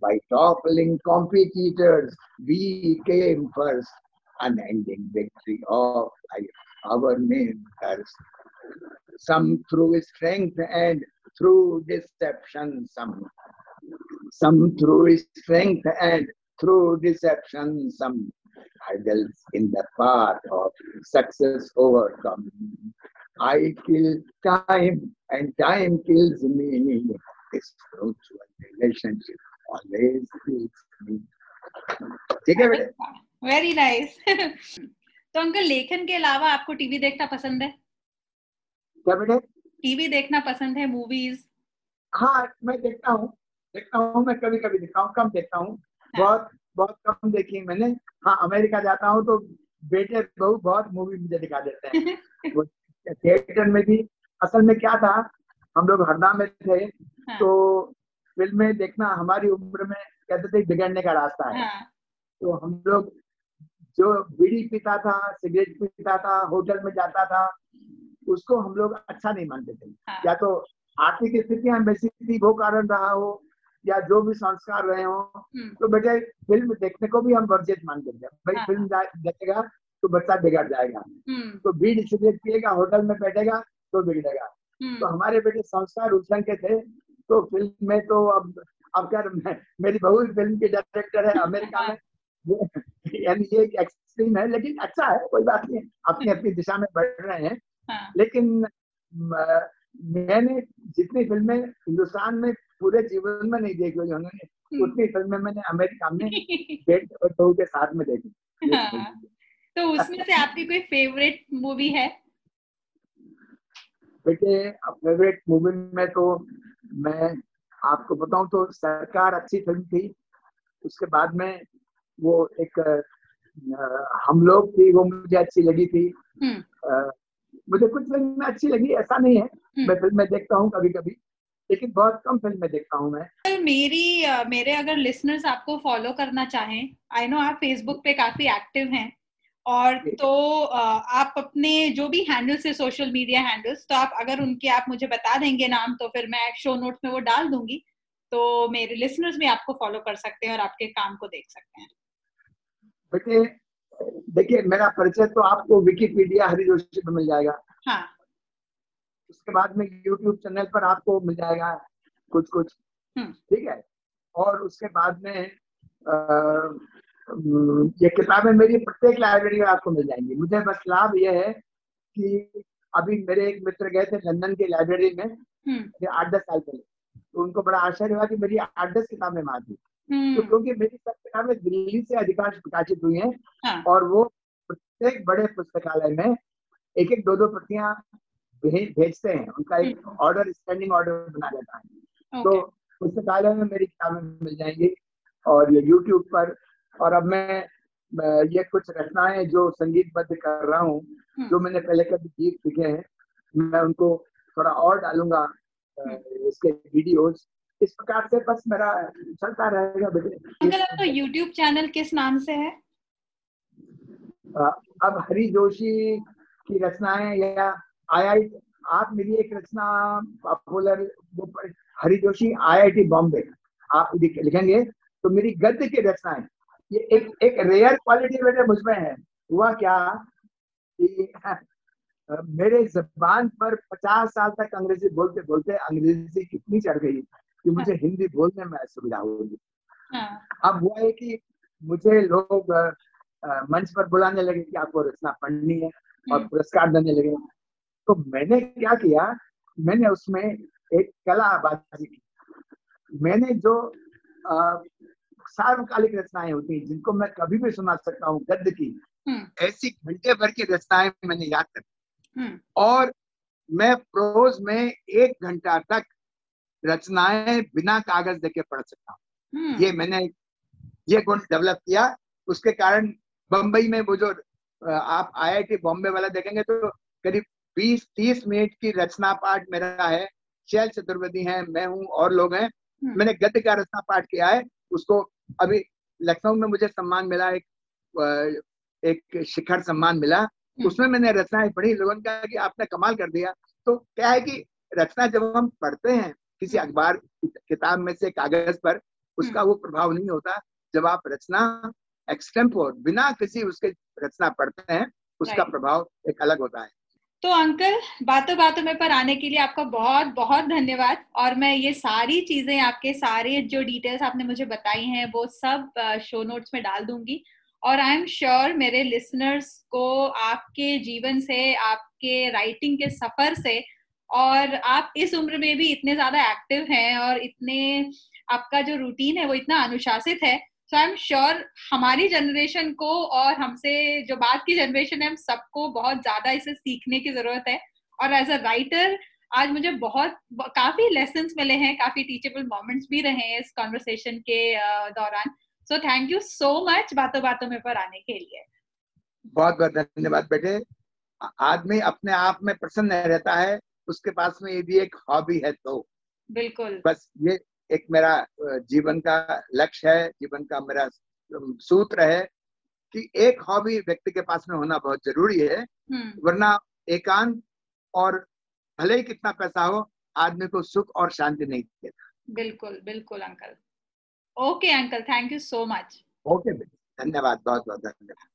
By toppling competitors, we came first. Unending victory of life, our main thirst. Some through strength and through deception, some some through strength and through deception, some hurdles in the path of success overcome. I kill time and time kills me. This spiritual relationship always kills me. ठीक है बेटे वेरी नाइस तो अंकल लेखन के अलावा आपको टीवी देखना पसंद है क्या बेटे टीवी देखना पसंद है मूवीज़ हाँ मैं देखता हूँ देखता हूँ मैं कभी कभी देखता हूँ कम देखता हूँ हाँ। बहुत बहुत कम देखी मैंने हाँ अमेरिका जाता हूँ तो बेटे बहुत बहुत मूवी मुझे दिखा देते हैं थिएटर में भी असल में क्या था हम लोग हरदा में थे हाँ। तो फ़िल्में देखना हमारी उम्र में कहते थे बिगड़ने का रास्ता है हाँ। तो हम लोग जो बीड़ी पीता था सिगरेट पीता था होटल में जाता था उसको हम लोग अच्छा नहीं मानते थे हाँ। या तो आर्थिक स्थितियाँ वैसी थी वो कारण रहा हो या जो भी संस्कार रहे हो हम्म। तो बेटे फ़िल्म देखने को भी हम वर्जित मान देंगे भाई हाँ। फ़िल्म देखेगा तो बच्चा बिगड़ जाएगा हम्म। तो बीड़ सिगरेट पिएगा होटल में बैठेगा तो बिगड़ेगा हम्म। तो हमारे बेटे संस्कार उस के थे तो फ़िल्म में तो अब अब क्या मेरी बहू फ़िल्म की डायरेक्टर है अमेरिका में यानी ये एक्सट्रीम है लेकिन अच्छा है कोई बात नहीं अपनी अपनी दिशा में बढ़ रहे हैं हाँ। लेकिन मैंने जितनी फ़िल्में हिंदुस्तान में पूरे जीवन में नहीं देखी हुई उन्होंने हम्म। उतनी फ़िल्में मैंने अमेरिका में बेट और बहू के साथ में देखी हाँ। तो उसमें से आपकी कोई फेवरेट मूवी है बेटे फेवरेट मूवी में तो मैं आपको बताऊँ तो सरकार अच्छी फ़िल्म थी उसके बाद में वो एक हम लोग थी वो मुझे अच्छी लगी थी हम्म। मुझे कुछ फ़िल्म अच्छी लगी ऐसा नहीं है हम्म। मैं फ़िल्म में देखता हूँ कभी कभी लेकिन बहुत कम फ़िल्म देखता हूँ मैं। मेरी मेरे अगर लिसनर्स आपको फॉलो करना चाहें आई नो आप फेसबुक पे काफ़ी एक्टिव हैं। और तो आप अपने जो भी हैंडल्स है सोशल मीडिया हैंडल्स तो आप अगर उनके आप मुझे बता देंगे नाम तो फिर मैं शो नोट्स में वो डाल दूँगी। तो मेरे लिसनर्स भी आपको फॉलो कर सकते हैं और आपके काम को देख सकते हैं। देखिए देखिए मेरा परिचय तो आपको विकीपीडिया हरी जोशी में मिल जाएगा। हाँ। उसके बाद में यूट्यूब चैनल पर आपको मिल जाएगा कुछ कुछ हम्म। ठीक है और उसके बाद में आ, ये किताबें मेरी प्रत्येक लाइब्रेरी में आपको मिल जाएँगी मुझे बस लाभ यह है कि अभी मेरे एक मित्र गए थे लंदन की लाइब्रेरी में हम्म। आठ दस साल पहले तो उनको बड़ा आश्चर्य हुआ कि मेरी आठ दस किताबें वहाँ थी तो क्योंकि मेरी सब किताबें दिल्ली से अधिकांश प्रकाशित हुई हैं हाँ। और वो प्रत्येक बड़े पुस्तकालय में एक एक दो दो प्रतियाँ भेजते हैं। उनका एक ऑर्डर स्टैंडिंग ऑर्डर बना देता है। तो पुस्तकालय में मेरी किताबें मिल जाएँगी और ये यूट्यूब पर। और अब मैं ये कुछ रचनाएँ जो संगीतबद्ध कर रहा हूँ जो मैंने पहले कभी गीत लिखे हैं मैं उनको थोड़ा और डालूँगा इसके वीडियोस इस प्रकार से बस मेरा चलता रहेगा बेटे। अंकल आपका यूट्यूब चैनल किस नाम से है? अब हरी जोशी की रचनाएँ या आई आई आप मेरी एक रचना पॉपुलर हरी जोशी आईआईटी बॉम्बे आप लिखेंगे तो मेरी गद्य की रचनाएँ ये एक एक रेयर क्वालिटी बेटे मुझमें है हुआ क्या कि मेरे जबान पर पचास साल तक अंग्रेज़ी बोलते बोलते अंग्रेज़ी कितनी चढ़ गई कि मुझे हाँ। हिंदी बोलने में असुविधा होगी हाँ। अब हुआ है कि मुझे लोग मंच पर बुलाने लगे कि आपको रचना पढ़नी है और हम्म। पुरस्कार देने लगे तो मैंने क्या किया मैंने उसमें एक कलाबाजी की मैंने जो सार्वकालिक रचनाएँ होती हैं जिनको मैं कभी भी सुना सकता हूँ गद्य की हम्म। ऐसी घंटे भर की रचनाएँ मैंने याद कर हम्म। और मैं प्रोज में एक घंटा तक रचनाएँ बिना कागज़ देके पढ़ सकता हूँ हम्म। ये मैंने ये गुण डेवलप किया उसके कारण बम्बई में वो जो आप आईआईटी बॉम्बे वाला देखेंगे तो करीब 20-30 मिनट की रचना पाठ मेरा है। शैल चतुर्वेदी है मैं हूँ और लोग हैं। हम्म। मैंने गद्य का रचना पाठ किया है उसको अभी लखनऊ में मुझे सम्मान मिला एक एक शिखर सम्मान मिला। हम्म। उसमें मैंने रचनाएँ पढ़ी लोगों ने कहा कि आपने कमाल कर दिया। तो क्या है कि रचना जब हम पढ़ते हैं किसी अखबार किताब में से कागज़ पर उसका हम्म। वो प्रभाव नहीं होता। जब आप रचना एक्सटेम्पोर बिना किसी उसके रचना पढ़ते हैं उसका प्रभाव एक अलग होता है। तो अंकल, बातों बातों में पर आने के लिए आपका बहुत बहुत धन्यवाद। और मैं ये सारी चीज़ें आपके सारे जो डिटेल्स आपने मुझे बताई हैं, वो सब शो नोट्स में डाल दूँगी। और आई एम श्योर मेरे लिसनर्स को आपके जीवन से, आपके राइटिंग के सफ़र से, और आप इस उम्र में भी इतने ज़्यादा एक्टिव हैं और इतने, आपका जो रूटीन है वो इतना अनुशासित है। सो आई एम श्योर हमारी जनरेशन को और हमसे जो बात की जनरेशन है हम सबको बहुत ज़्यादा इसे सीखने की ज़रूरत है। और एज अ राइटर आज मुझे बहुत काफ़ी लेसन मिले हैं काफ़ी टीचेबल मोमेंट्स भी रहे हैं इस कॉन्वर्सेशन के दौरान। So thank you so much बातों बातों में पर आने के लिए। बहुत बहुत धन्यवाद बेटे। आदमी अपने आप में प्रसन्न रहता है उसके पास में यदि एक हॉबी है तो। बिल्कुल। बस ये एक मेरा जीवन का लक्ष्य है जीवन का मेरा सूत्र है कि एक हॉबी व्यक्ति के पास में होना बहुत ज़रूरी है हम्म। वरना एकांत और भले ही कितना पैसा हो आदमी को सुख और शांति नहीं देता। बिल्कुल बिल्कुल uncle. Okay uncle thank you so much. Okay धन्यवाद बहुत बहुत धन्यवाद।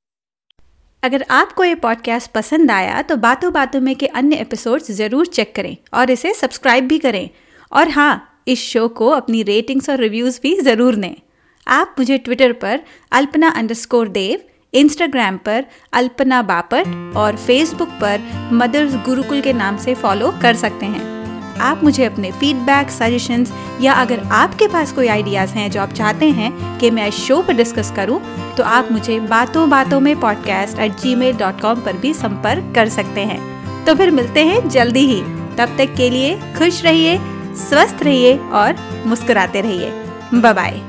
अगर आपको ये पॉडकास्ट पसंद आया तो बातों बातों में के अन्य एपिसोड्स ज़रूर चेक करें और इसे सब्सक्राइब भी करें। और हाँ इस शो को अपनी रेटिंग्स और रिव्यूज़ भी ज़रूर दें। आप मुझे ट्विटर पर अल्पना अंडरस्कोर देव इंस्टाग्राम पर अल्पना बापट और फेसबुक पर मदर्स गुरुकुल के नाम से फॉलो कर सकते हैं। आप मुझे अपने फीडबैक सजेशंस या अगर आपके पास कोई आइडियाज़ हैं जो आप चाहते हैं कि मैं इस शो पर डिस्कस करूँ, तो आप मुझे बातों बातों में podcast at gmail dot com पर भी संपर्क कर सकते हैं। तो फिर मिलते हैं जल्दी ही। तब तक के लिए खुश रहिए स्वस्थ रहिए और मुस्कुराते रहिए। बाय